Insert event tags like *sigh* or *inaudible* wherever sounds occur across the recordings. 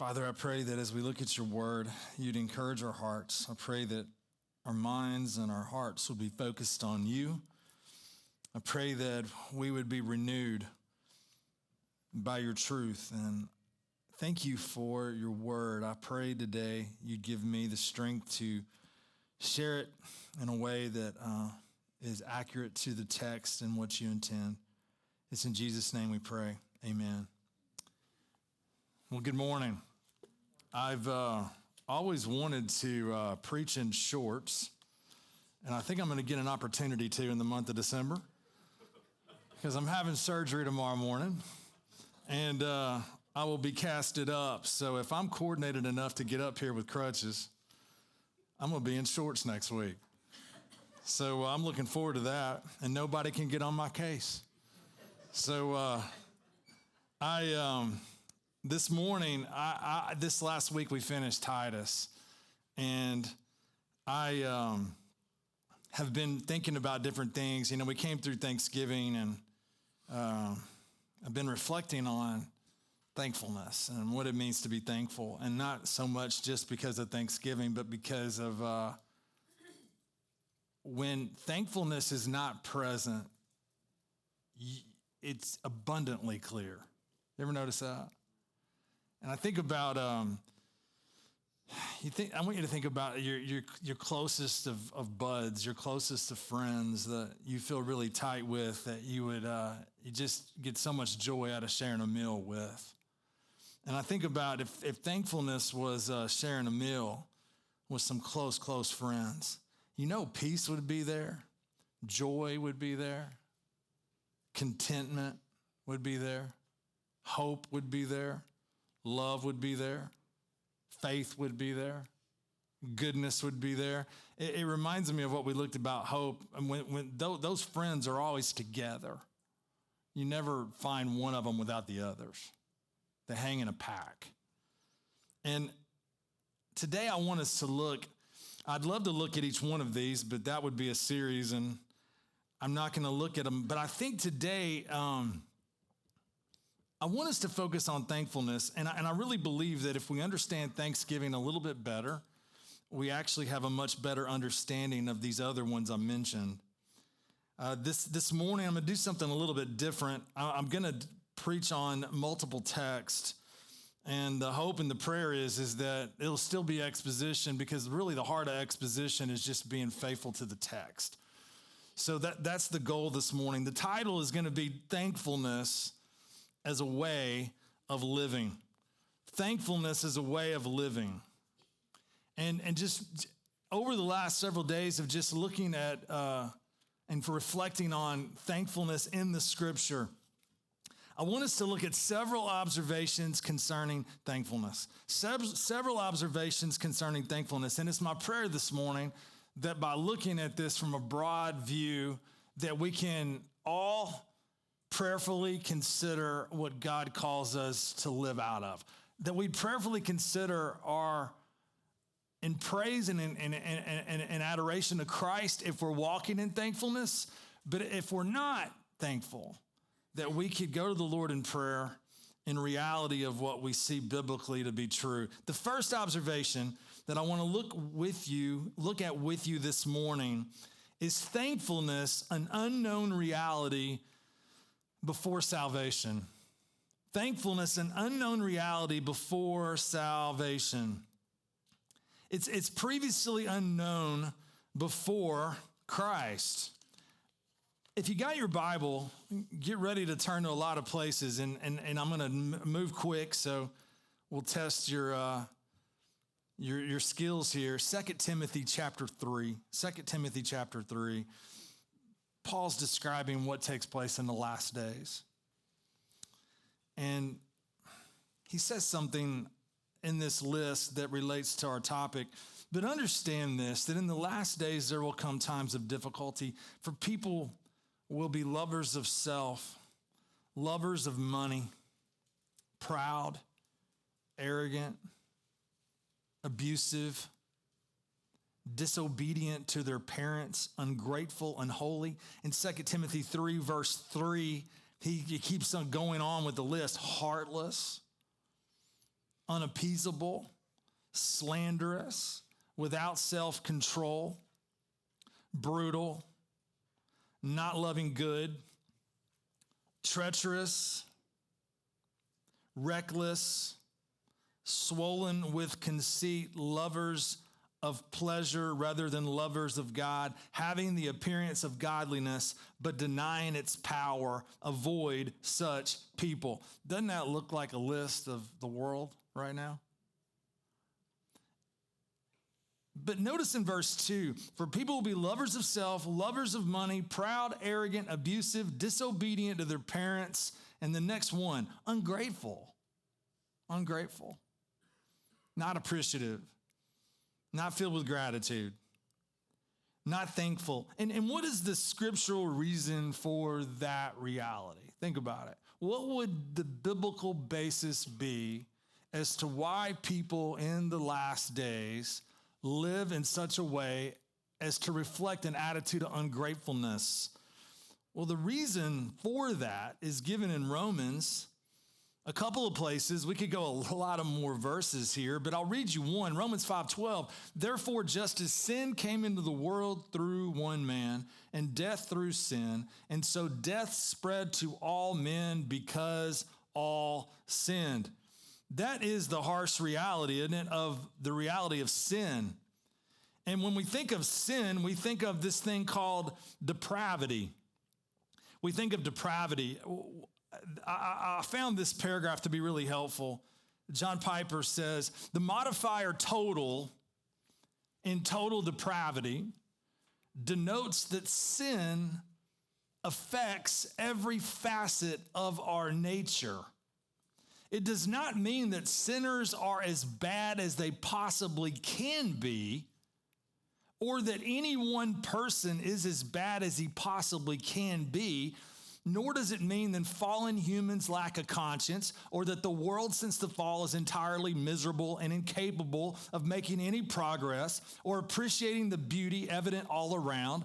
Father, I pray that as we look at your word, you'd encourage our hearts. I pray that our minds and our hearts will be focused on you. I pray that we would be renewed by your truth. And thank you for your word. I pray today you'd give me the strength to share it in a way that uh, is accurate to the text and what you intend. It's in Jesus' name we pray. Amen. Well, good morning. I've uh, always wanted to uh, preach in shorts, and I think I'm going to get an opportunity to in the month of December because I'm having surgery tomorrow morning, and uh, I will be casted up. So if I'm coordinated enough to get up here with crutches, I'm going to be in shorts next week. So uh, I'm looking forward to that, and nobody can get on my case. So uh, I um, this morning, I, I, this last week we finished Titus, and I um, have been thinking about different things. You know, we came through Thanksgiving, and uh, I've been reflecting on thankfulness and what it means to be thankful, and not so much just because of Thanksgiving, but because of uh, when thankfulness is not present, it's abundantly clear. You ever notice that? And I think about um, you think I want you to think about your your your closest of, of buds, your closest of friends that you feel really tight with, that you would uh, you just get so much joy out of sharing a meal with. And I think about if if thankfulness was uh, sharing a meal with some close close friends, you know, peace would be there, joy would be there, contentment would be there, hope would be there love would be there, faith would be there, goodness would be there. It, it reminds me of what we looked about hope. And when, when th- those friends are always together, you never find one of them without the others. They hang in a pack. And today I want us to look, I'd love to look at each one of these, but that would be a series, and I'm not going to look at them. But I think today, um, I want us to focus on thankfulness. And I, and I really believe that if we understand Thanksgiving a little bit better, we actually have a much better understanding of these other ones I mentioned. Uh, this, this morning, I'm going to do something a little bit different. I, I'm going to preach on multiple texts. And the hope and the prayer is, is that it'll still be exposition because really the heart of exposition is just being faithful to the text. So that, that's the goal this morning. The title is going to be Thankfulness as a way of living. Thankfulness is a way of living. And, and just over the last several days of just looking at uh, and for reflecting on thankfulness in the scripture, I want us to look at several observations concerning thankfulness. several observations concerning thankfulness. And it's my prayer this morning that by looking at this from a broad view, that we can all prayerfully consider what God calls us to live out of. That we prayerfully consider our in praise and in, in, in, in, adoration to Christ if we're walking in thankfulness. But if we're not thankful, that we could go to the Lord in prayer in reality of what we see biblically to be true. The first observation that I want to look with you, look at with you this morning is thankfulness an unknown reality before salvation. Thankfulness, an unknown reality before salvation. It's, it's previously unknown before Christ. If you got your Bible, get ready to turn to a lot of places, and, and, and I'm going to move quick, so we'll test your, uh, your, your skills here. 2 Timothy chapter 3. 2 Timothy chapter 3. Paul's describing what takes place in the last days. And he says something in this list that relates to our topic. But understand this that in the last days there will come times of difficulty, for people will be lovers of self, lovers of money, proud, arrogant, abusive disobedient to their parents, ungrateful, unholy. In 2 Timothy 3, verse 3, he, he keeps on going on with the list heartless, unappeasable, slanderous, without self control, brutal, not loving good, treacherous, reckless, swollen with conceit, lovers of pleasure rather than lovers of God, having the appearance of godliness, but denying its power. Avoid such people. Doesn't that look like a list of the world right now? But notice in verse 2 for people will be lovers of self, lovers of money, proud, arrogant, abusive, disobedient to their parents. And the next one, ungrateful. Ungrateful. Not appreciative. Not filled with gratitude. Not thankful. And, and what is the scriptural reason for that reality? Think about it. What would the biblical basis be as to why people in the last days live in such a way as to reflect an attitude of ungratefulness? Well, the reason for that is given in Romans a couple of places. We could go a *laughs* lot of more verses here, but I'll read you one. Romans 5:12. Therefore, just as sin came into the world through one man, and death through sin, and so death spread to all men because all sinned. That is the harsh reality, isn't it, of the reality of sin. And when we think of sin, we think of this thing called depravity. We think of depravity. I, I found this paragraph to be really helpful. John Piper says the modifier total in total depravity denotes that sin affects every facet of our nature. It does not mean that sinners are as bad as they possibly can be, or that any one person is as bad as he possibly can be, nor does it mean that fallen humans lack a conscience or that the world since the fall is entirely miserable and incapable of making any progress or appreciating the beauty evident all around.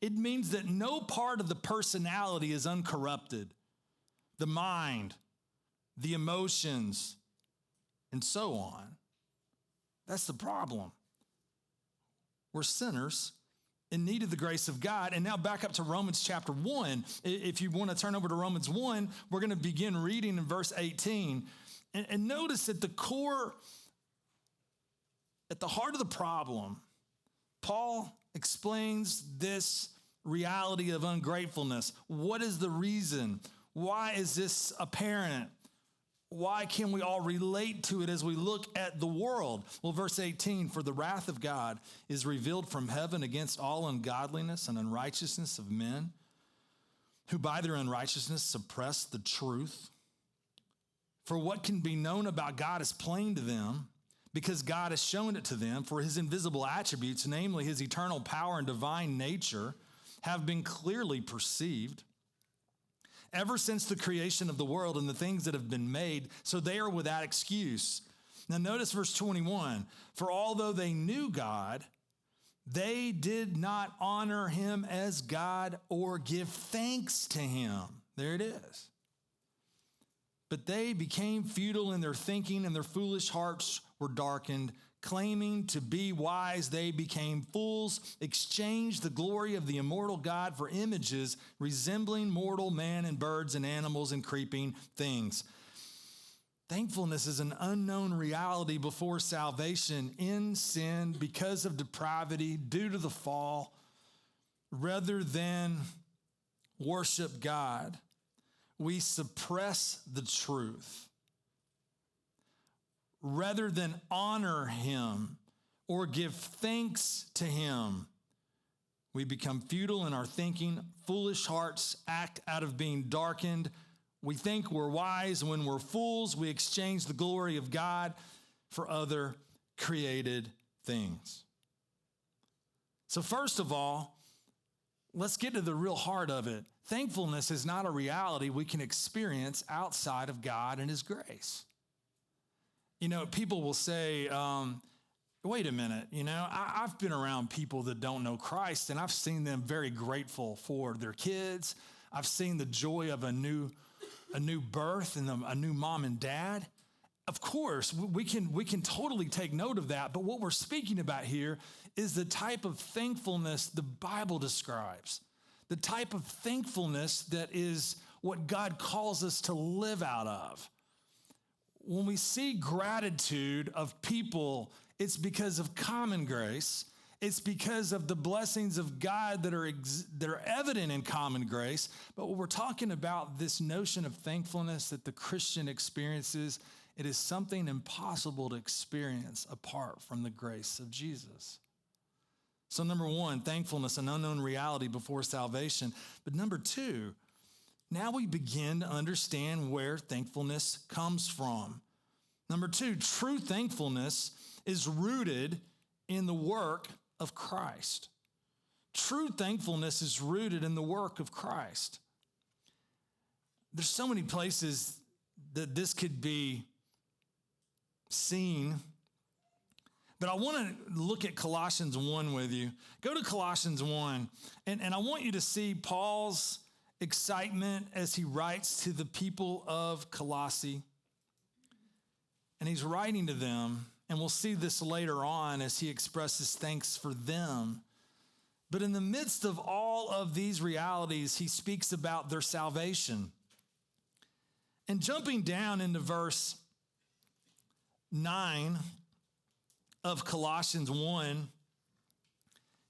It means that no part of the personality is uncorrupted. The mind, the emotions, and so on. That's the problem. We're sinners in need of the grace of God. And now back up to Romans chapter 1. If you want to turn over to Romans 1, we're going to begin reading in verse 18. And, and notice at the core, at the heart of the problem, Paul explains this reality of ungratefulness. What is the reason? Why is this apparent? Why can we all relate to it as we look at the world? Well, verse 18 For the wrath of God is revealed from heaven against all ungodliness and unrighteousness of men who by their unrighteousness suppress the truth. For what can be known about God is plain to them because God has shown it to them, for his invisible attributes, namely his eternal power and divine nature, have been clearly perceived ever since the creation of the world and the things that have been made, so they are without excuse. Now, notice verse 21 For although they knew God, they did not honor him as God or give thanks to him. There it is. But they became futile in their thinking, and their foolish hearts were darkened. Claiming to be wise, they became fools, exchanged the glory of the immortal God for images resembling mortal man and birds and animals and creeping things. Thankfulness is an unknown reality before salvation in sin because of depravity due to the fall, rather than worship God. We suppress the truth rather than honor him or give thanks to him. We become futile in our thinking. Foolish hearts act out of being darkened. We think we're wise when we're fools. We exchange the glory of God for other created things. So, first of all, let's get to the real heart of it. Thankfulness is not a reality we can experience outside of God and His grace. You know, people will say, um, wait a minute, you know, I, have been around people that don't know Christ and I've seen them very grateful for their kids. I've seen the joy of a new, a new birth and a, a new mom and dad. of course, we can, we can totally take note of that. But what we're speaking about here is the type of thankfulness the Bible describes, the type of thankfulness that is what God calls us to live out of. When we see gratitude of people, it's because of common grace. It's because of the blessings of God that are, ex- that are evident in common grace. But when we're talking about this notion of thankfulness that the Christian experiences, it is something impossible to experience apart from the grace of Jesus. So, number one, thankfulness, an unknown reality before salvation. But number two, now we begin to understand where thankfulness comes from. Number two, true thankfulness is rooted in the work of Christ. True thankfulness is rooted in the work of Christ. There's so many places that this could be seen. But I want to look at Colossians 1 with you. Go to Colossians 1, and, and I want you to see Paul's excitement as he writes to the people of Colossae. And he's writing to them, and we'll see this later on as he expresses thanks for them. But in the midst of all of these realities, he speaks about their salvation. And jumping down into verse 9 of Colossians 1,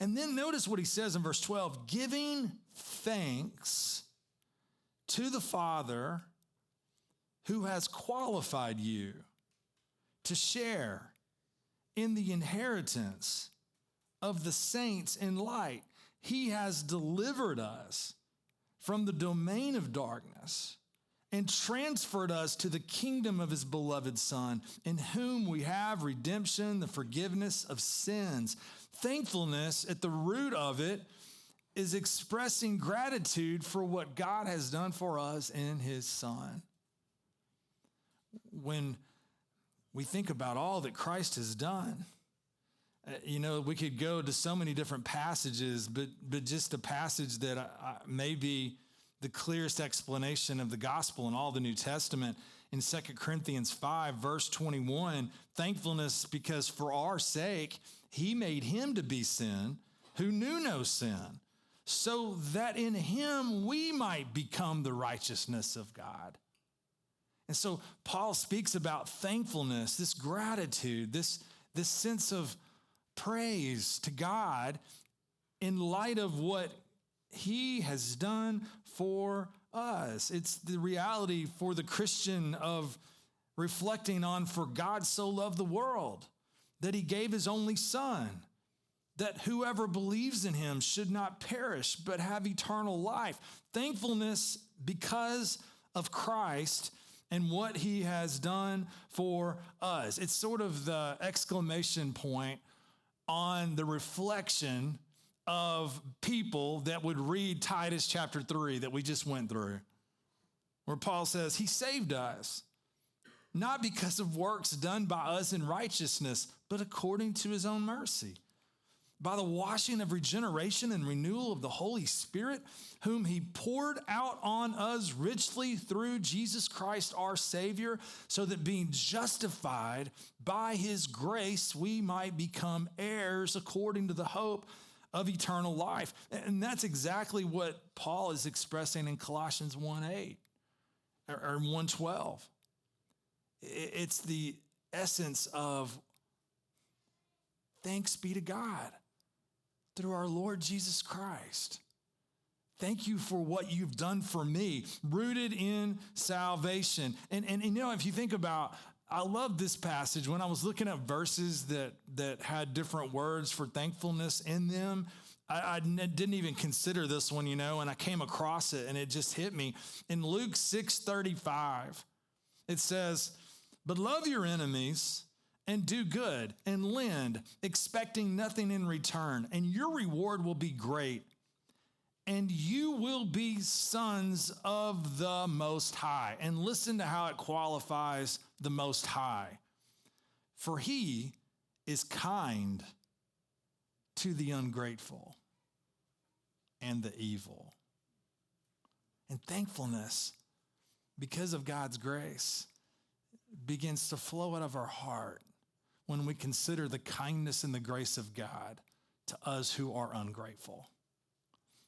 and then notice what he says in verse 12 giving thanks to the Father who has qualified you to share in the inheritance of the saints in light. He has delivered us from the domain of darkness and transferred us to the kingdom of his beloved Son, in whom we have redemption, the forgiveness of sins. Thankfulness at the root of it is expressing gratitude for what God has done for us in his Son. When we think about all that Christ has done, uh, you know, we could go to so many different passages, but, but just a passage that I, I, maybe the clearest explanation of the gospel in all the New Testament in 2 Corinthians 5, verse 21 thankfulness because for our sake, he made him to be sin who knew no sin, so that in him we might become the righteousness of God. And so Paul speaks about thankfulness, this gratitude, this, this sense of praise to God in light of what he has done for us. It's the reality for the Christian of reflecting on for God so loved the world that he gave his only son that whoever believes in him should not perish but have eternal life. Thankfulness because of Christ and what he has done for us. It's sort of the exclamation point on the reflection of people that would read Titus chapter 3 that we just went through, where Paul says, He saved us, not because of works done by us in righteousness, but according to His own mercy. By the washing of regeneration and renewal of the Holy Spirit, whom He poured out on us richly through Jesus Christ our Savior, so that being justified by His grace, we might become heirs according to the hope of eternal life. And that's exactly what Paul is expressing in Colossians 1 8 or 1 12. It's the essence of thanks be to God through our Lord Jesus Christ. Thank you for what you've done for me, rooted in salvation. And, and, and you know, if you think about I love this passage. When I was looking at verses that that had different words for thankfulness in them, I, I didn't even consider this one, you know, and I came across it and it just hit me. In Luke 6:35, it says, But love your enemies and do good and lend, expecting nothing in return, and your reward will be great. And you will be sons of the Most High. And listen to how it qualifies the Most High. For he is kind to the ungrateful and the evil. And thankfulness, because of God's grace, begins to flow out of our heart when we consider the kindness and the grace of God to us who are ungrateful.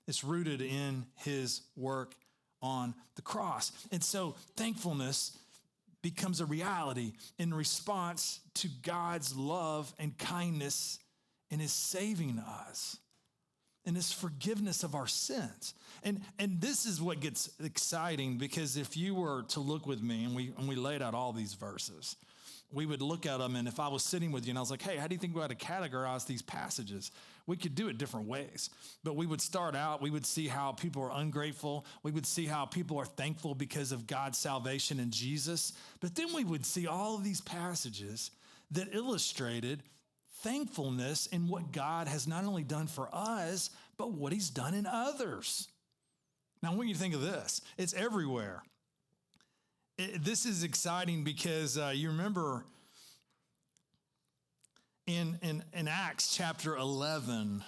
It's rooted in his work on the cross. And so thankfulness becomes a reality in response to God's love and kindness in his saving us and his forgiveness of our sins. And, and this is what gets exciting because if you were to look with me and we, and we laid out all these verses, we would look at them. And if I was sitting with you and I was like, hey, how do you think we ought to categorize these passages? We could do it different ways. But we would start out, we would see how people are ungrateful. We would see how people are thankful because of God's salvation in Jesus. But then we would see all of these passages that illustrated thankfulness in what God has not only done for us, but what he's done in others. Now, when you to think of this, it's everywhere it, this is exciting because uh, you remember in, in, in Acts chapter 11,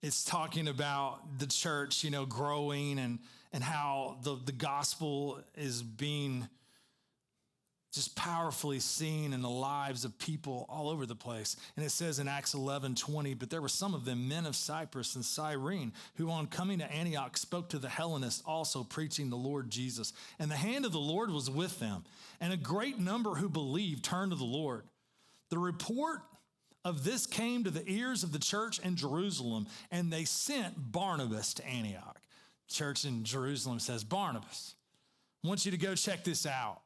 it's talking about the church, you know, growing and, and how the, the gospel is being just powerfully seen in the lives of people all over the place. And it says in Acts 11 20, but there were some of them, men of Cyprus and Cyrene, who on coming to Antioch spoke to the Hellenists also, preaching the Lord Jesus. And the hand of the Lord was with them. And a great number who believed turned to the Lord. The report of this came to the ears of the church in Jerusalem, and they sent Barnabas to Antioch. Church in Jerusalem says, Barnabas, I want you to go check this out.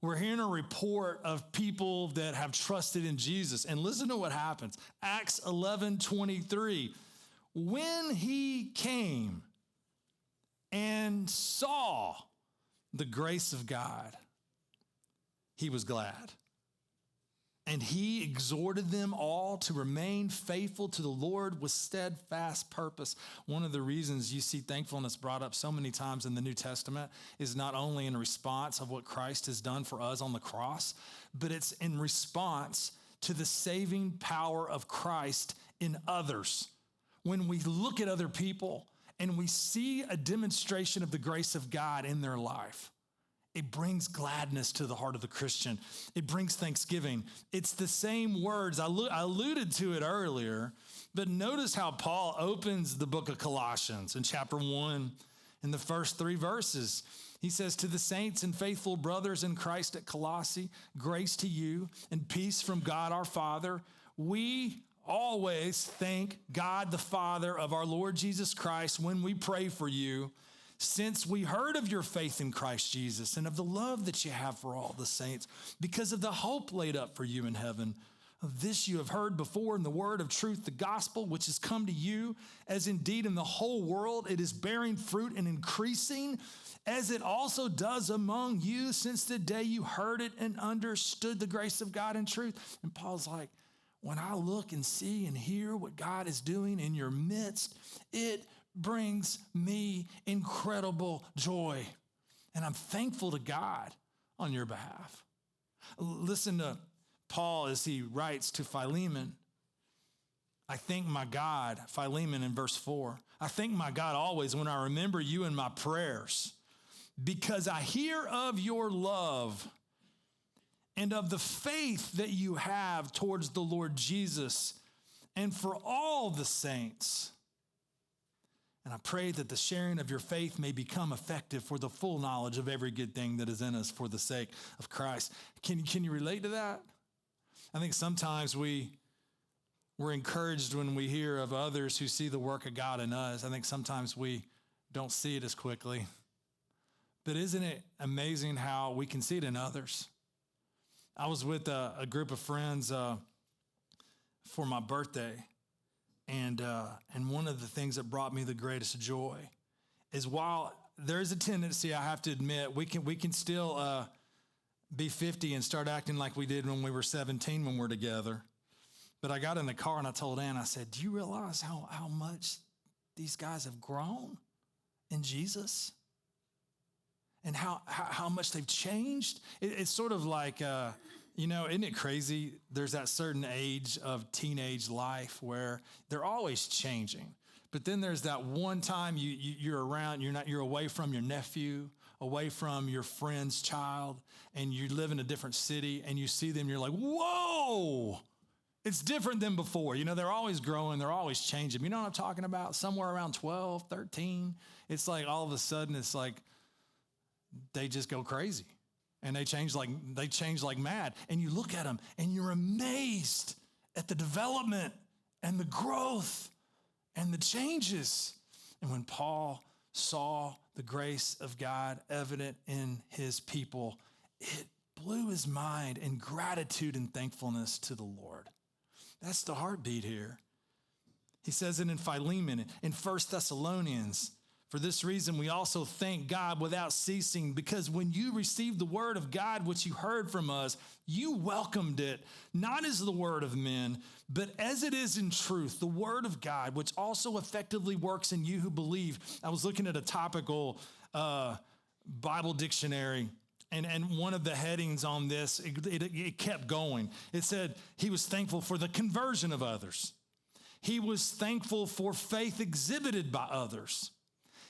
We're hearing a report of people that have trusted in Jesus. And listen to what happens Acts 11 23. When he came and saw the grace of God, he was glad and he exhorted them all to remain faithful to the Lord with steadfast purpose. One of the reasons you see thankfulness brought up so many times in the New Testament is not only in response of what Christ has done for us on the cross, but it's in response to the saving power of Christ in others. When we look at other people and we see a demonstration of the grace of God in their life, it brings gladness to the heart of the Christian. It brings thanksgiving. It's the same words. I, I alluded to it earlier, but notice how Paul opens the book of Colossians in chapter one in the first three verses. He says, To the saints and faithful brothers in Christ at Colossae, grace to you and peace from God our Father. We always thank God the Father of our Lord Jesus Christ when we pray for you since we heard of your faith in Christ Jesus and of the love that you have for all the saints, because of the hope laid up for you in heaven. Of this you have heard before in the word of truth, the gospel, which has come to you, as indeed in the whole world it is bearing fruit and increasing, as it also does among you since the day you heard it and understood the grace of God in truth. And Paul's like, when I look and see and hear what God is doing in your midst, it brings me incredible joy. And I'm thankful to God on your behalf. Listen to Paul as he writes to Philemon. I thank my God, Philemon in verse 4. I thank my God always when I remember you in my prayers because I hear of your love and of the faith that you have towards the Lord Jesus and for all the saints. And I pray that the sharing of your faith may become effective for the full knowledge of every good thing that is in us for the sake of Christ. Can, can you relate to that? I think sometimes we, we're encouraged when we hear of others who see the work of God in us. I think sometimes we don't see it as quickly. But isn't it amazing how we can see it in others? I was with a, a group of friends uh, for my birthday and, uh, and one of the things that brought me the greatest joy is while there's a tendency, I have to admit, we can, we can still uh, be 50 and start acting like we did when we were 17 when we're together. But I got in the car and I told Ann, I said, Do you realize how, how much these guys have grown in Jesus? And how, how, how much they've changed? It, it's sort of like, uh, you know, isn't it crazy? There's that certain age of teenage life where they're always changing. But then there's that one time you, you you're around, you're not, you're away from your nephew, away from your friend's child, and you live in a different city, and you see them, you're like, whoa, it's different than before. You know, they're always growing, they're always changing. You know what I'm talking about? Somewhere around 12, 13, it's like all of a sudden, it's like they just go crazy and they change like they change like mad. And you look at them and you're amazed at the development and the growth and the changes. And when paul saw the grace of god evident in his people it blew his mind in gratitude and thankfulness to the lord. That's the heartbeat here. He says it in philemon in First thessalonians for this reason, we also thank God without ceasing, because when you received the word of God, which you heard from us, you welcomed it, not as the word of men, but as it is in truth, the word of God, which also effectively works in you who believe. I was looking at a topical uh, Bible dictionary. And, and one of the headings on this, it, it, it kept going. It said he was thankful for the conversion of others. He was thankful for faith exhibited by others.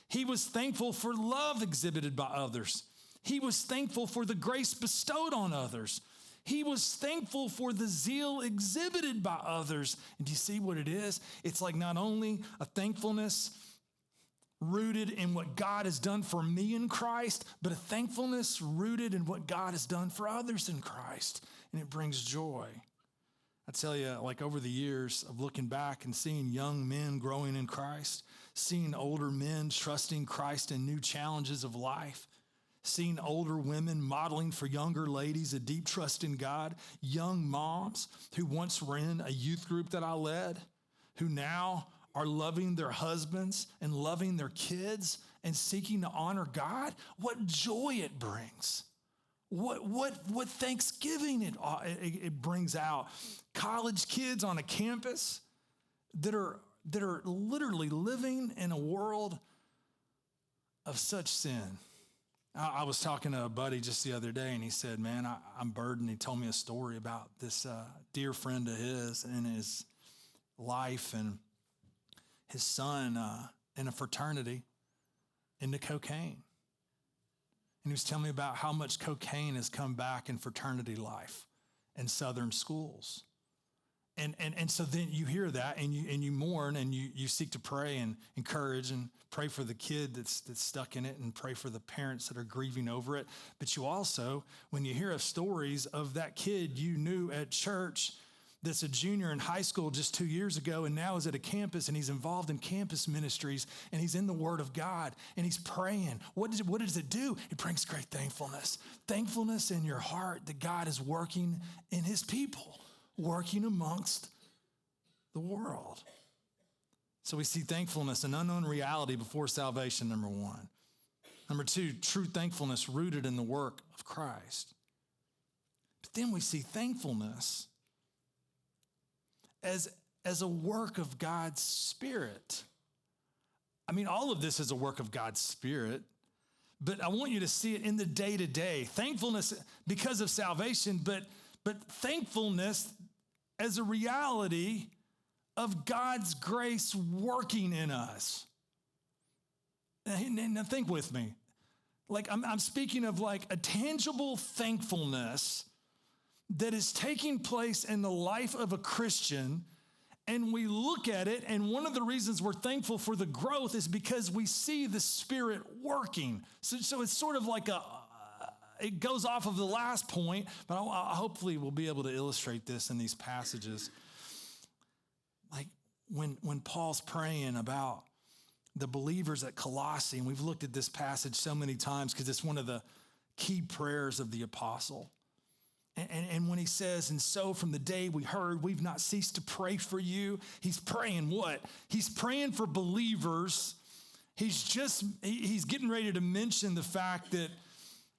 He was thankful for love exhibited by others. He was thankful for the grace bestowed on others. He was thankful for the zeal exhibited by others. And do you see what it is? It's like not only a thankfulness rooted in what God has done for me in Christ, but a thankfulness rooted in what God has done for others in Christ. And it brings joy. I tell you, like over the years of looking back and seeing young men growing in Christ, seeing older men trusting Christ in new challenges of life, seeing older women modeling for younger ladies a deep trust in God, young moms who once were in a youth group that I led, who now are loving their husbands and loving their kids and seeking to honor God. What joy it brings. What, what, what thanksgiving it, it, it brings out. College kids on a campus that are that are literally living in a world of such sin. I, I was talking to a buddy just the other day, and he said, Man, I, am burdened. He told me a story about this uh, dear friend of his and his life and his son uh, in a fraternity into cocaine. And he was telling me about how much cocaine has come back in fraternity life in Southern schools and, and, and so then you hear that and you, and you mourn and you, you seek to pray and encourage and pray for the kid that's, that's stuck in it and pray for the parents that are grieving over it. But you also, when you hear of stories of that kid you knew at church that's a junior in high school just two years ago and now is at a campus and he's involved in campus ministries and he's in the Word of God and he's praying. What does what does it do? It brings great thankfulness. Thankfulness in your heart that God is working in his people working amongst the world. So we see thankfulness, an unknown reality before salvation, number one. Number two, true thankfulness rooted in the work of Christ. But then we see thankfulness as, as a work of God's Spirit. I mean, all of this is a work of God's Spirit, but I want you to see it in the day to day. Thankfulness because of salvation, but, but thankfulness as a reality of God's grace working in us. And, think with me. Like, I'm, I'm speaking of like a tangible thankfulness that is taking place in the life of a Christian and we look at it, and one of the reasons we're thankful for the growth is because we see the Spirit working. So, so it's sort of like a, it goes off of the last point, but I, I hopefully we'll be able to illustrate this in these passages. Like when, when Paul's praying about the believers at Colossae, and we've looked at this passage so many times because it's one of the key prayers of the apostle. And, and, and, when he says, and so from the day we heard, we've not ceased to pray for you, he's praying what? He's praying for believers. He's just, he's getting ready to mention the fact that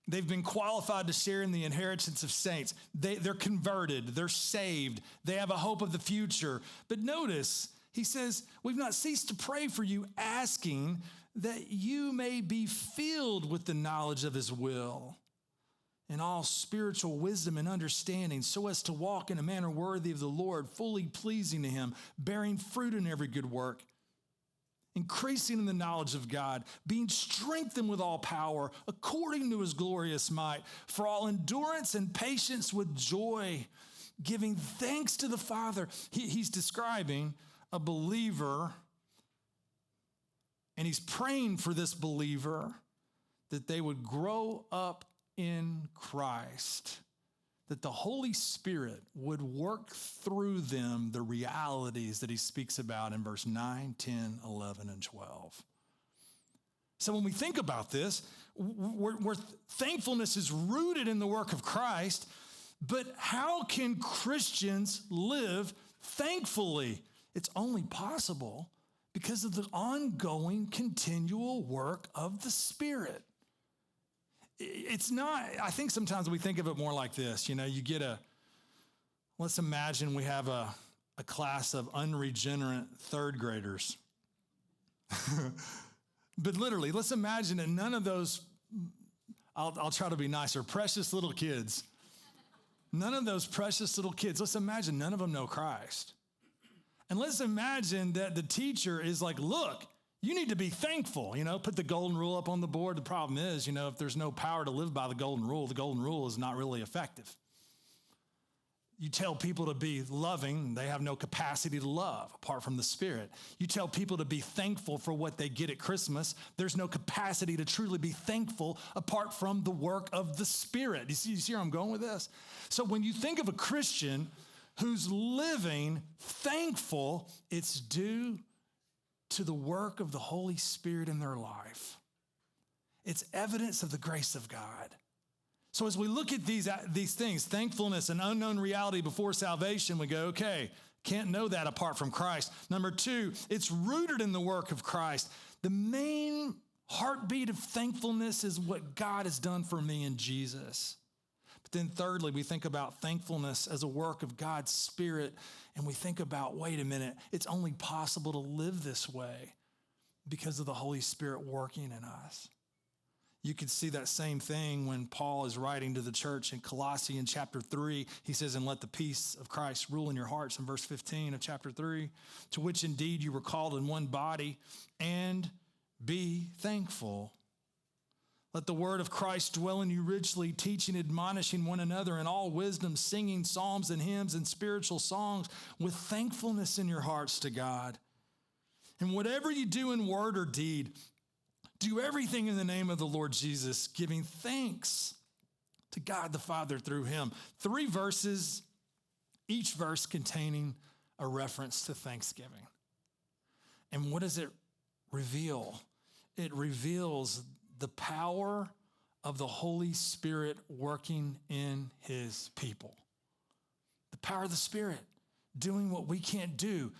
They've been qualified to share in the inheritance of saints. They, they're converted, they're saved, they have a hope of the future. But notice, he says, We've not ceased to pray for you, asking that you may be filled with the knowledge of his will and all spiritual wisdom and understanding, so as to walk in a manner worthy of the Lord, fully pleasing to him, bearing fruit in every good work increasing in the knowledge of God, being strengthened with all power according to his glorious might, for all endurance and patience with joy, giving thanks to the Father. He, he's describing a believer, and he's praying for this believer that they would grow up in Christ that the Holy Spirit would work through them the realities that he speaks about in verse 9, 10, 11, and 12. So when we think about this, we're, we're, thankfulness is rooted in the work of Christ, but how can Christians live thankfully? It's only possible because of the ongoing, continual work of the Spirit it's not, I think sometimes we think of it more like this. You know, you get a, let's imagine we have a, a class of unregenerate third graders. *laughs* but literally, let's imagine that none of those, I'll, I'll try to be nicer, precious little kids, none of those precious little kids, let's imagine none of them know Christ. And let's imagine that the teacher is like, look, you need to be thankful, you know, put the golden rule up on the board. The problem is, you know, if there's no power to live by the golden rule, the golden rule is not really effective. You tell people to be loving, they have no capacity to love apart from the Spirit. You tell people to be thankful for what they get at Christmas, there's no capacity to truly be thankful apart from the work of the Spirit. You see, you see where I'm going with this? So when you think of a Christian who's living thankful, it's due to the work of the Holy Spirit in their life. It's evidence of the grace of God. So as we look at these, uh, these things, thankfulness and unknown reality before salvation, we go, okay, can't know that apart from Christ. Number two, it's rooted in the work of Christ. The main heartbeat of thankfulness is what God has done for me in Jesus. Then, thirdly, we think about thankfulness as a work of God's Spirit and we think about wait a minute, it's only possible to live this way because of the Holy Spirit working in us. You can see that same thing when Paul is writing to the church in Colossians chapter 3. He says, And let the peace of Christ rule in your hearts in verse 15 of chapter 3, to which indeed you were called in one body, and be thankful. Let the word of Christ dwell in you richly, teaching, admonishing one another in all wisdom, singing psalms and hymns and spiritual songs with thankfulness in your hearts to God. And whatever you do in word or deed, do everything in the name of the Lord Jesus, giving thanks to God the Father through him. Three verses, each verse containing a reference to thanksgiving. And what does it reveal? It reveals the power of the Holy Spirit working in his people. The power of the Spirit doing what we can't do,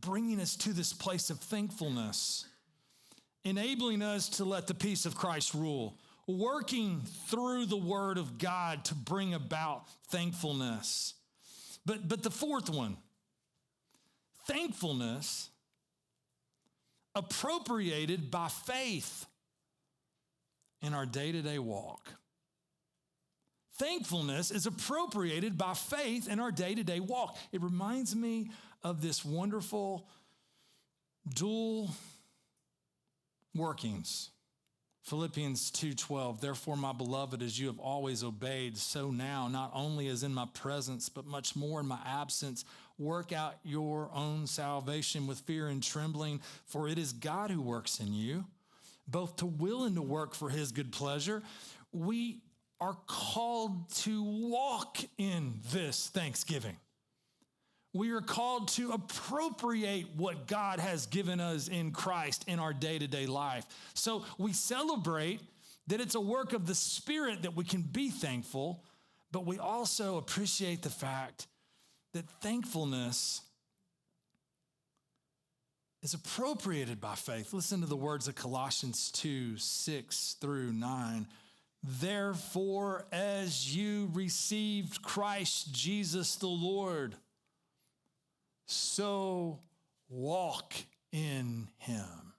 bringing us to this place of thankfulness, enabling us to let the peace of Christ rule, working through the Word of God to bring about thankfulness. But, but the fourth one, thankfulness appropriated by faith in our day to day walk. Thankfulness is appropriated by faith in our day to day walk. It reminds me of this wonderful dual workings. Philippians 2:12 Therefore my beloved as you have always obeyed so now not only as in my presence but much more in my absence work out your own salvation with fear and trembling for it is God who works in you both to will and to work for his good pleasure. We are called to walk in this thanksgiving. We are called to appropriate what God has given us in Christ in our day to day life. So we celebrate that it's a work of the Spirit that we can be thankful, but we also appreciate the fact that thankfulness is appropriated by faith. Listen to the words of Colossians 2 6 through 9. Therefore, as you received Christ Jesus the Lord, so walk in him.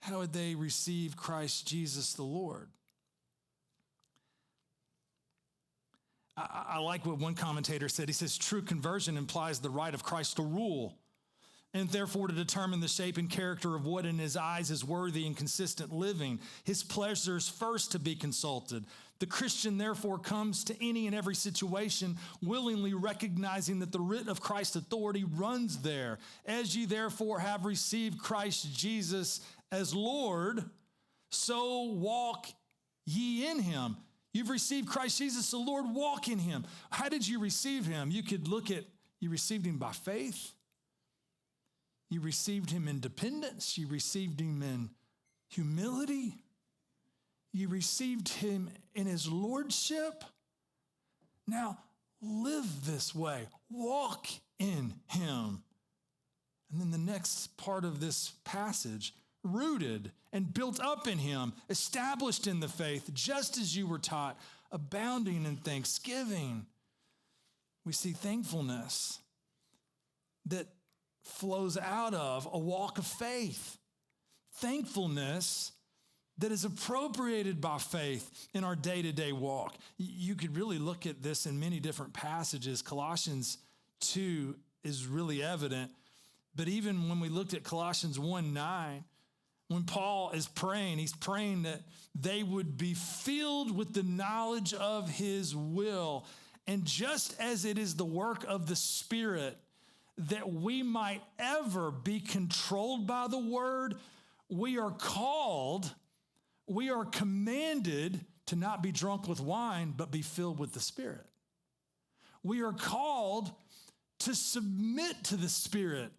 How would they receive Christ Jesus the Lord? I, I, like what one commentator said. He says, True conversion implies the right of Christ to rule and therefore to determine the shape and character of what in his eyes is worthy and consistent living. His pleasure is first to be consulted. The Christian therefore comes to any and every situation willingly recognizing that the writ of Christ's authority runs there. As ye therefore have received Christ Jesus as Lord, so walk ye in him. You've received Christ Jesus the Lord, walk in him. How did you receive him? You could look at you received him by faith you received him in dependence. You received him in humility. You received him in his lordship. Now, live this way, walk in him. And then the next part of this passage rooted and built up in him, established in the faith, just as you were taught, abounding in thanksgiving. We see thankfulness that flows out of a walk of faith. Thankfulness that is appropriated by faith in our day to day walk. You could really look at this in many different passages. Colossians 2 is really evident. But even when we looked at Colossians 1 9, when Paul is praying, he's praying that they would be filled with the knowledge of his will. And just as it is the work of the Spirit that we might ever be controlled by the word, we are called, we are commanded to not be drunk with wine, but be filled with the Spirit. We are called to submit to the Spirit.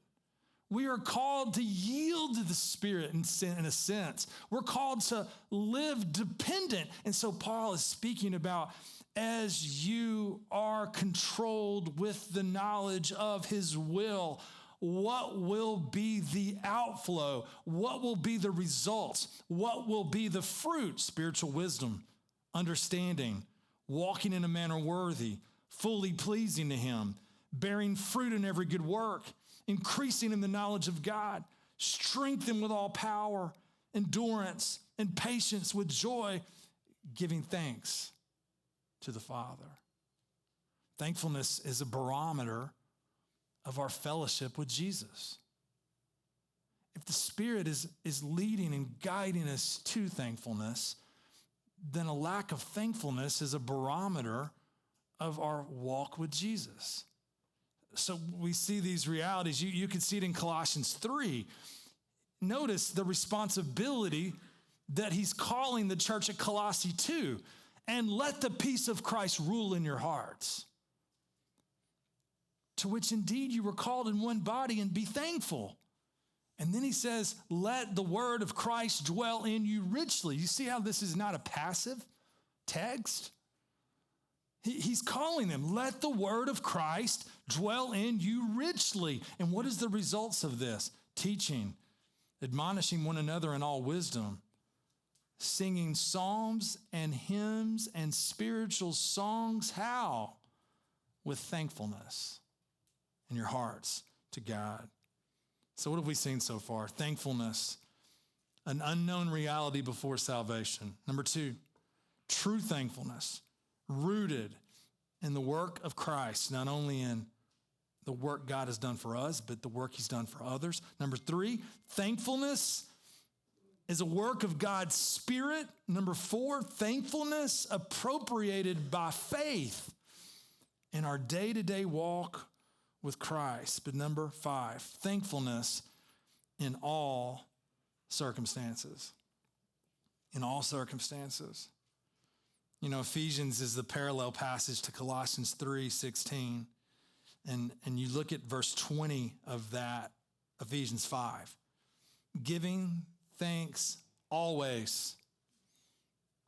We are called to yield to the Spirit in, a sense. We're called to live dependent. And so Paul is speaking about as you are controlled with the knowledge of his will, what will be the outflow? What will be the results? What will be the fruit? Spiritual wisdom, understanding, walking in a manner worthy, fully pleasing to him, bearing fruit in every good work, increasing in the knowledge of God, strengthened with all power, endurance, and patience with joy, giving thanks to the Father. Thankfulness is a barometer of our fellowship with Jesus. If the Spirit is, is leading and guiding us to thankfulness, then a lack of thankfulness is a barometer of our walk with Jesus. So we see these realities. You, you can see it in Colossians 3. Notice the responsibility that he's calling the church at Colossae to and let the peace of Christ rule in your hearts. To which indeed you were called in one body and be thankful. And then he says, let the word of Christ dwell in you richly. You see how this is not a passive text? He, he's calling them, let the word of Christ dwell in you richly. And what is the results of this? Teaching, admonishing one another in all wisdom singing psalms and hymns and spiritual songs. How? With thankfulness in your hearts to God. So, what have we seen so far? Thankfulness, an unknown reality before salvation. Number two, true thankfulness, rooted in the work of Christ, not only in the work God has done for us, but the work He's done for others. Number three, thankfulness is a work of God's Spirit. Number four, thankfulness appropriated by faith in our day to day walk with Christ. But number five, thankfulness in all circumstances. In all circumstances. You know, Ephesians is the parallel passage to Colossians 3 16. And, and you look at verse 20 of that, Ephesians 5. Giving thanks always.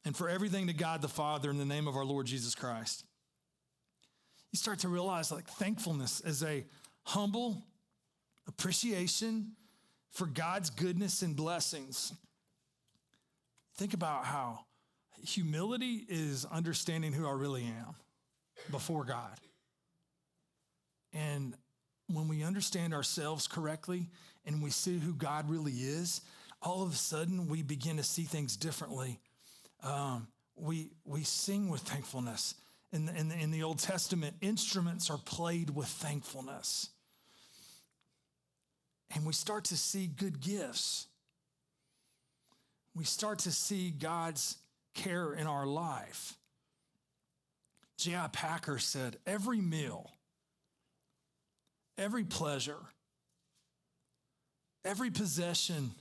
And for everything to God the Father in the name of our Lord Jesus Christ. You start to realize like thankfulness is a humble appreciation for God's goodness and blessings. think about how humility is understanding who I really am before God. And when we understand ourselves correctly and we see who God really is, all of a sudden we begin to see things differently. Um, we, we sing with thankfulness. In the, in, the, in the Old Testament, instruments are played with thankfulness. And we start to see good gifts. We start to see God's care in our life. J.I. Packer said, Every meal, every pleasure, every possession,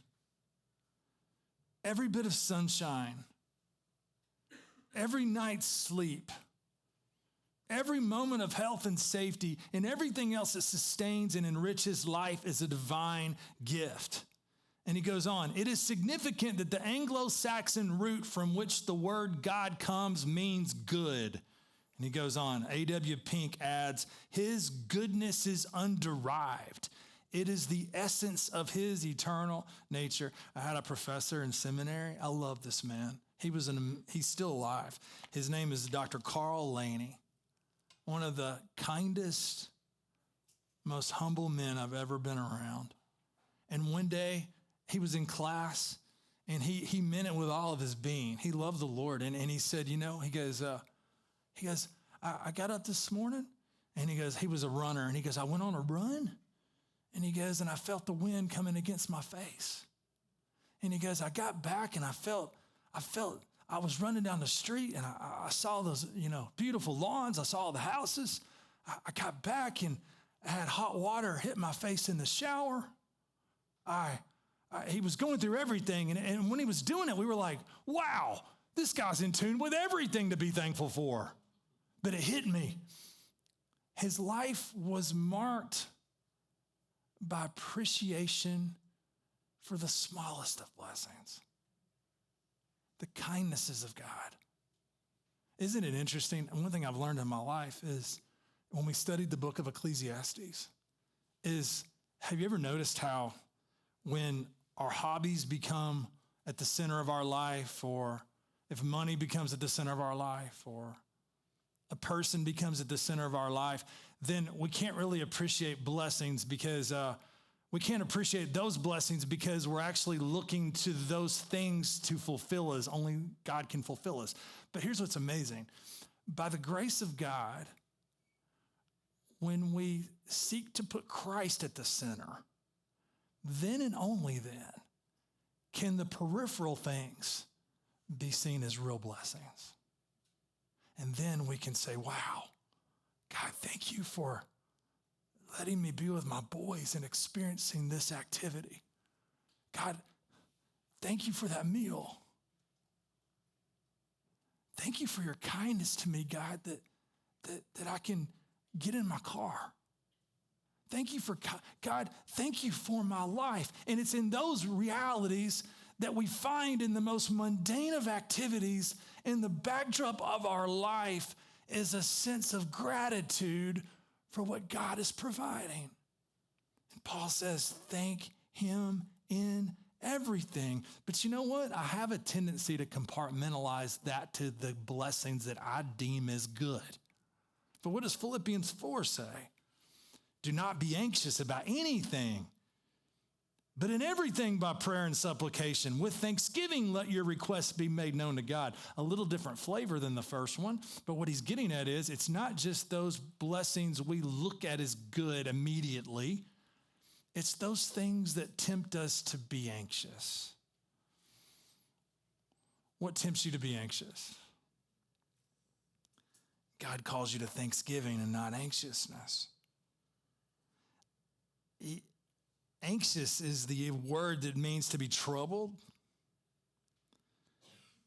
every bit of sunshine, every night's sleep, every moment of health and safety, and everything else that sustains and enriches life is a divine gift. And he goes on, it is significant that the Anglo Saxon root from which the word God comes means good. And he goes on, A.W. Pink adds, his goodness is underived. It is the essence of his eternal nature. I had a professor in seminary. I love this man. He was an, he's still alive. His name is Dr. Carl Laney, one of the kindest, most humble men I've ever been around. And one day he was in class and he, he meant it with all of his being. He loved the Lord. And, and he said, You know, he goes, uh, he goes, I, I got up this morning and he goes, he was a runner. And he goes, I went on a run. And he goes, and I felt the wind coming against my face. And he goes, I got back and I felt, I felt, I was running down the street and I, I saw those, you know, beautiful lawns. I saw all the houses. I, I got back and I had hot water hit my face in the shower. I he was going through everything. And, and when he was doing it, we were like, wow, this guy's in tune with everything to be thankful for. But it hit me. His life was marked by appreciation for the smallest of blessings, the kindnesses of God. Isn't it interesting? One thing I've learned in my life is when we studied the book of Ecclesiastes, is have you ever noticed how when our hobbies become at the center of our life, or if money becomes at the center of our life, or a person becomes at the center of our life, then we can't really appreciate blessings because uh, we can't appreciate those blessings because we're actually looking to those things to fulfill us. Only God can fulfill us. But here's what's amazing by the grace of God, when we seek to put Christ at the center, then and only then can the peripheral things be seen as real blessings. And then we can say, wow, God, thank you for letting me be with my boys and experiencing this activity. God, thank you for that meal. Thank you for your kindness to me, God, that, that, that I can get in my car. Thank you for God. Thank you for my life. And it's in those realities that we find in the most mundane of activities in the backdrop of our life is a sense of gratitude for what God is providing. And Paul says, thank him in everything. But you know what? I have a tendency to compartmentalize that to the blessings that I deem as good. But what does Philippians 4 say? Do not be anxious about anything, but in everything by prayer and supplication, with thanksgiving, let your requests be made known to God. A little different flavor than the first one, but what he's getting at is it's not just those blessings we look at as good immediately, it's those things that tempt us to be anxious. What tempts you to be anxious? God calls you to thanksgiving and not anxiousness anxious is the word that means to be troubled.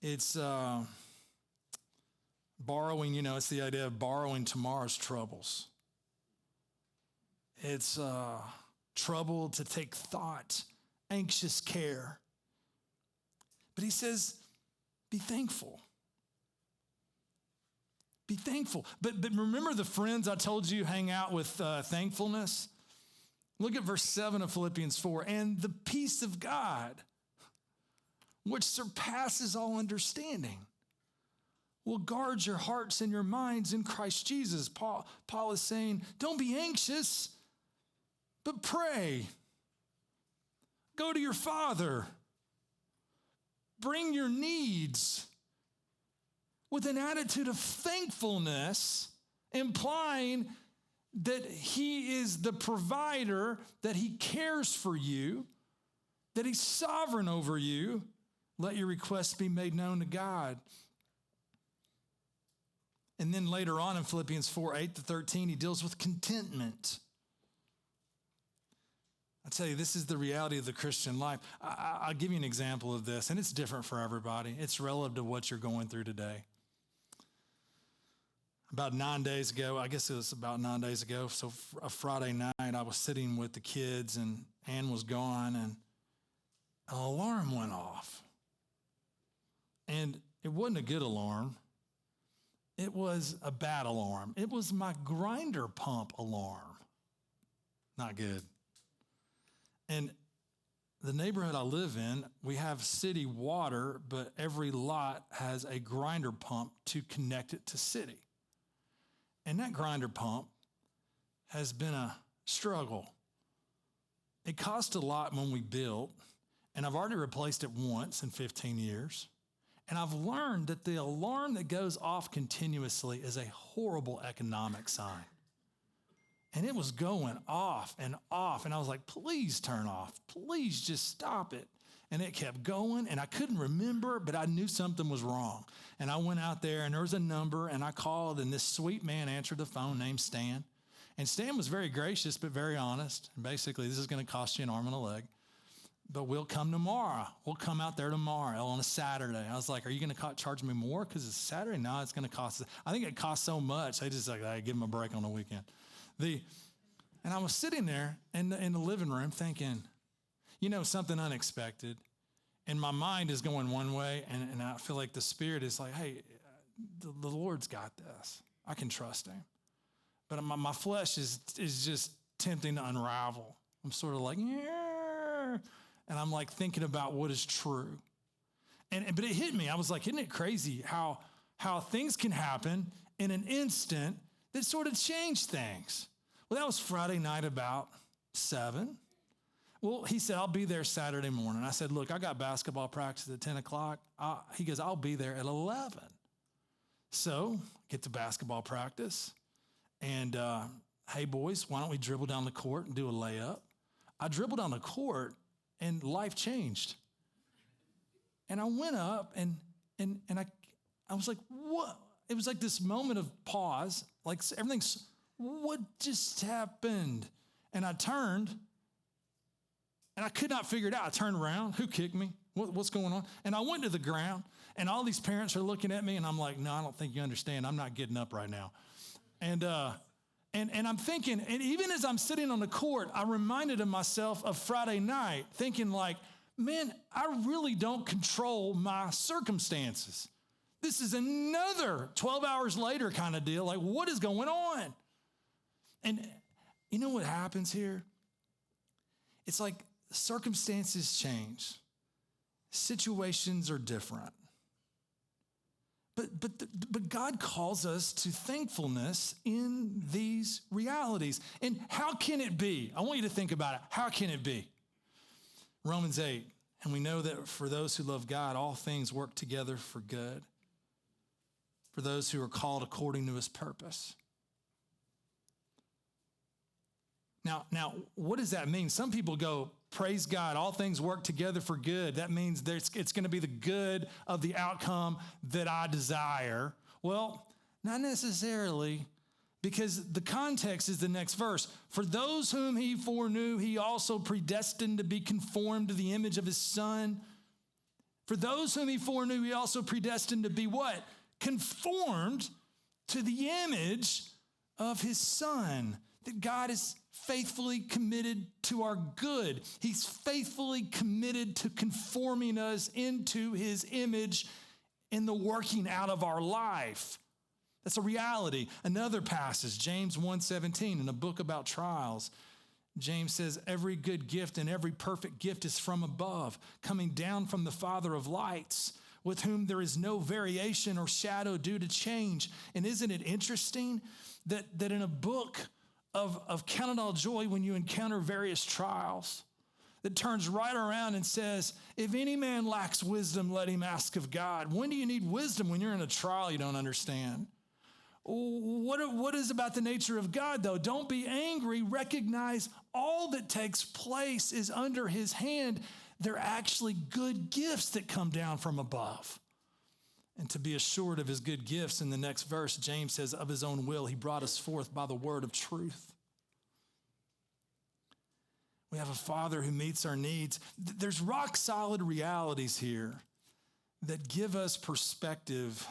It's uh, borrowing, you know, it's the idea of borrowing tomorrow's troubles. It's uh, trouble to take thought, anxious care. But he says, be thankful. Be thankful. But, but remember the friends I told you hang out with uh, thankfulness? Look at verse 7 of Philippians 4 and the peace of God, which surpasses all understanding, will guard your hearts and your minds in Christ Jesus. Paul, Paul is saying, don't be anxious, but pray. Go to your Father. Bring your needs with an attitude of thankfulness, implying that He is the provider, that He cares for you, that He's sovereign over you. Let your requests be made known to God. And then later on in Philippians 4 8 to 13, he deals with contentment. I tell you, this is the reality of the Christian life. I, will give you an example of this, and it's different for everybody. It's relative to what you're going through today. About nine days ago, I guess it was about nine days ago, so a Friday night, I was sitting with the kids, and Ann was gone, and an alarm went off. And it wasn't a good alarm, it was a bad alarm. It was my grinder pump alarm. Not good. And the neighborhood I live in, we have city water, but every lot has a grinder pump to connect it to city. And that grinder pump has been a struggle. It cost a lot when we built, and I've already replaced it once in 15 years. And I've learned that the alarm that goes off continuously is a horrible economic sign. And it was going off and off. And I was like, please turn off. Please just stop it. And it kept going. And I couldn't remember, but I knew something was wrong. And I went out there and there was a number and I called, and this sweet man answered the phone named Stan. And Stan was very gracious, but very honest. And basically, this is going to cost you an arm and a leg but we'll come tomorrow. We'll come out there tomorrow on a Saturday. I was like, are you going to charge me more because it's Saturday? No, it's going to cost. I think it costs so much. They just like, I give them a break on the weekend. The, and I was sitting there in the, in the living room thinking, you know, something unexpected. And my mind is going one way, and, and I feel like the Spirit is like, hey, the, the Lord's got this. I can trust Him. But my, my flesh is, is just tempting to unravel. I'm sort of like, yeah and I'm like thinking about what is true. And, but it hit me. I was like, isn't it crazy how, how things can happen in an instant that sort of change things? Well, that was Friday night about seven. Well, he said, I'll be there Saturday morning. I said, Look, I got basketball practice at 10 o'clock. Uh, he goes, I'll be there at 11. So, get to basketball practice. And uh, hey, boys, why don't we dribble down the court and do a layup? I dribbled down the court and life changed. And I went up and and and I I was like, what? It was like this moment of pause, like everything's what just happened? And I turned and I could not figure it out. I turned around. Who kicked me? What, what's going on? And I went to the ground, and all these parents are looking at me, and I'm like, no, I don't think you understand. I'm not getting up right now. And uh, and, and I'm thinking, and even as I'm sitting on the court, I reminded of myself of Friday night, thinking like, man, I really don't control my circumstances. This is another 12 hours later kind of deal. Like, what is going on? And you know what happens here? It's like circumstances change, situations are different. But, but, but God calls us to thankfulness in these realities. And how can it be? I want you to think about it. How can it be? Romans 8, and we know that for those who love God, all things work together for good, for those who are called according to his purpose. Now, now, what does that mean? Some people go, praise God, all things work together for good. That means it's going to be the good of the outcome that I desire. Well, not necessarily, because the context is the next verse. For those whom he foreknew, he also predestined to be conformed to the image of his son. For those whom he foreknew, he also predestined to be what? Conformed to the image of his son. That God is faithfully committed to our good. He's faithfully committed to conforming us into his image in the working out of our life. That's a reality. Another passage, James 1:17 in a book about trials. James says, Every good gift and every perfect gift is from above, coming down from the Father of lights, with whom there is no variation or shadow due to change. And isn't it interesting that, that in a book of, of Count It All Joy, when you encounter various trials, that turns right around and says, If any man lacks wisdom, let him ask of God. When do you need wisdom? When you're in a trial you don't understand. What, what is about the nature of God, though? Don't be angry. Recognize all that takes place is under his hand. They're actually good gifts that come down from above. And to be assured of his good gifts, in the next verse, James says, Of his own will, he brought us forth by the word of truth. We have a father who meets our needs. There's rock solid realities here that give us perspective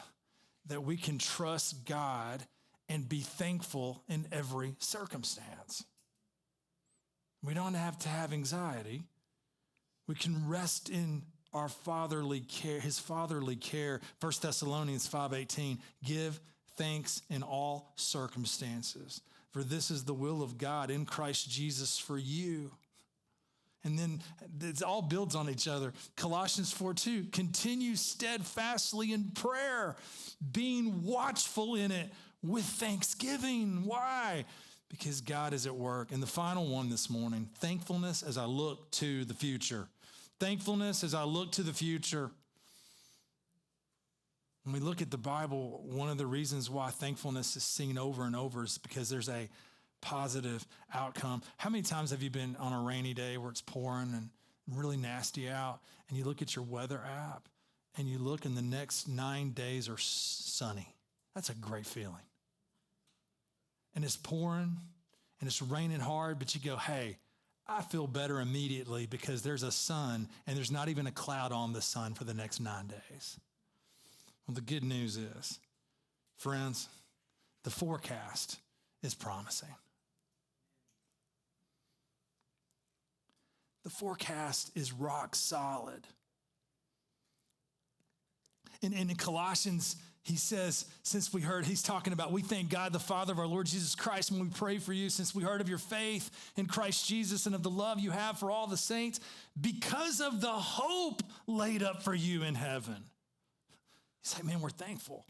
that we can trust God and be thankful in every circumstance. We don't have to have anxiety. We can rest in our fatherly care, his fatherly care. 1 Thessalonians 5:18, give thanks in all circumstances, for this is the will of God in Christ Jesus for you. And then it all builds on each other. Colossians 4 2, continue steadfastly in prayer, being watchful in it with thanksgiving. Why? Because God is at work. And the final one this morning thankfulness as I look to the future. Thankfulness as I look to the future. When we look at the Bible, one of the reasons why thankfulness is seen over and over is because there's a positive outcome. How many times have you been on a rainy day where it's pouring and really nasty out, and you look at your weather app and you look and the next nine days are sunny? That's a great feeling. And it's pouring and it's raining hard, but you go, hey, I feel better immediately because there's a sun and there's not even a cloud on the sun for the next nine days. Well, the good news is, friends, the forecast is promising. the forecast is rock solid. And, in Colossians, he says, since we heard, he's talking about, we thank God, the Father of our Lord Jesus Christ, when we pray for you, since we heard of your faith in Christ Jesus and of the love you have for all the saints, because of the hope laid up for you in heaven. He's like, man, we're thankful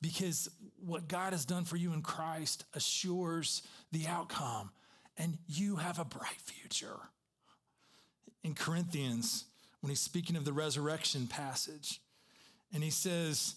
because what God has done for you in Christ assures the outcome, and you have a bright future in Corinthians when he's speaking of the resurrection passage. And he says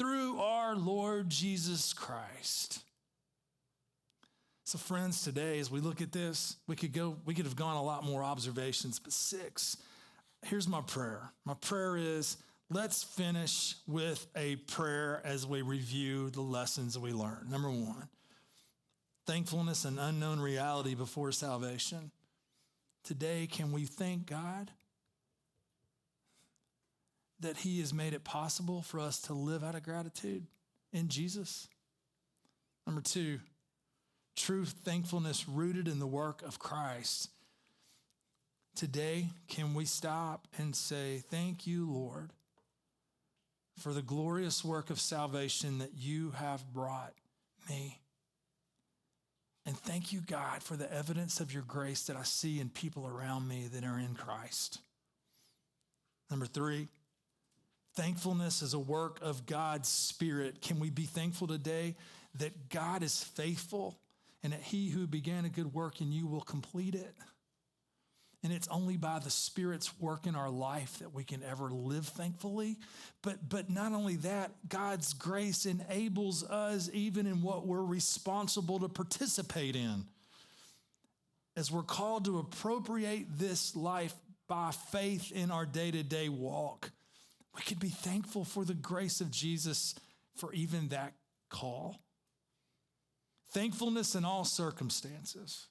through our Lord Jesus Christ. So, friends, today, as we look at this, we could go, we could have gone a lot more observations, but six. Here's my prayer. My prayer is let's finish with a prayer as we review the lessons we learned. Number one, thankfulness and unknown reality before salvation. Today, can we thank God that He has made it possible for us to live out of gratitude in Jesus? Number two, true thankfulness rooted in the work of Christ. Today, can we stop and say, Thank you, Lord, for the glorious work of salvation that you have brought me? And thank you, God, for the evidence of your grace that I see in people around me that are in Christ. Number three, thankfulness is a work of God's Spirit. Can we be thankful today that God is faithful and that He who began a good work in you will complete it? And it's only by the Spirit's work in our life that we can ever live thankfully. But, but not only that, God's grace enables us even in what we're responsible to participate in. As we're called to appropriate this life by faith in our day to day walk, we can be thankful for the grace of Jesus for even that call. Thankfulness in all circumstances.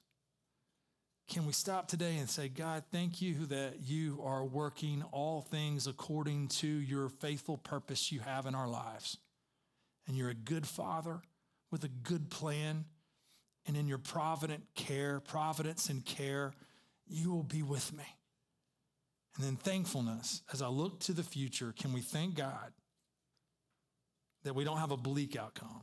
can we stop today and say, God, thank you that you are working all things according to your faithful purpose you have in our lives. And you're a good father with a good plan. And in your provident care, providence and care, you will be with me. And then thankfulness, as I look to the future, can we thank God that we don't have a bleak outcome?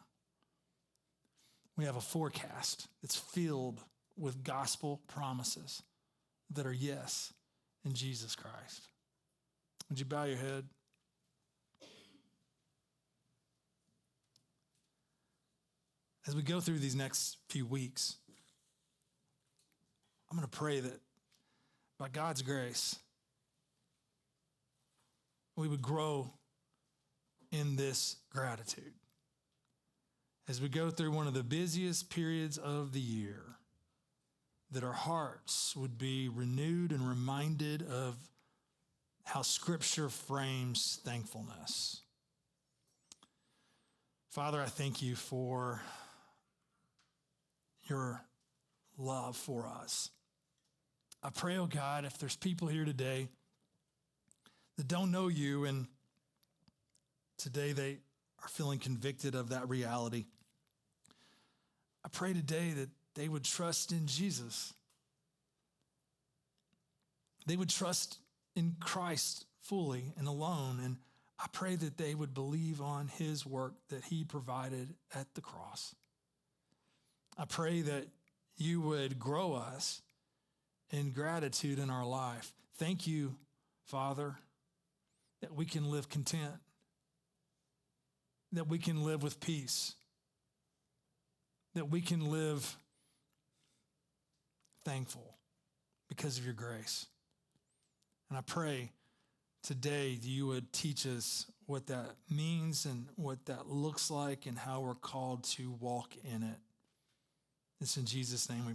We have a forecast that's filled with gospel promises that are yes in Jesus Christ. Would you bow your head? As we go through these next few weeks, I'm going to pray that by God's grace, we would grow in this gratitude. As we go through one of the busiest periods of the year, that our hearts would be renewed and reminded of how Scripture frames thankfulness. Father, I thank you for your love for us. I pray, oh God, if there's people here today that don't know you and today they are feeling convicted of that reality, I pray today that they would trust in Jesus. They would trust in Christ fully and alone. And I pray that they would believe on his work that he provided at the cross. I pray that you would grow us in gratitude in our life. Thank you, Father, that we can live content, that we can live with peace, that we can live thankful because of your grace. And I pray today you would teach us what that means and what that looks like and how we're called to walk in it. It's in Jesus' name we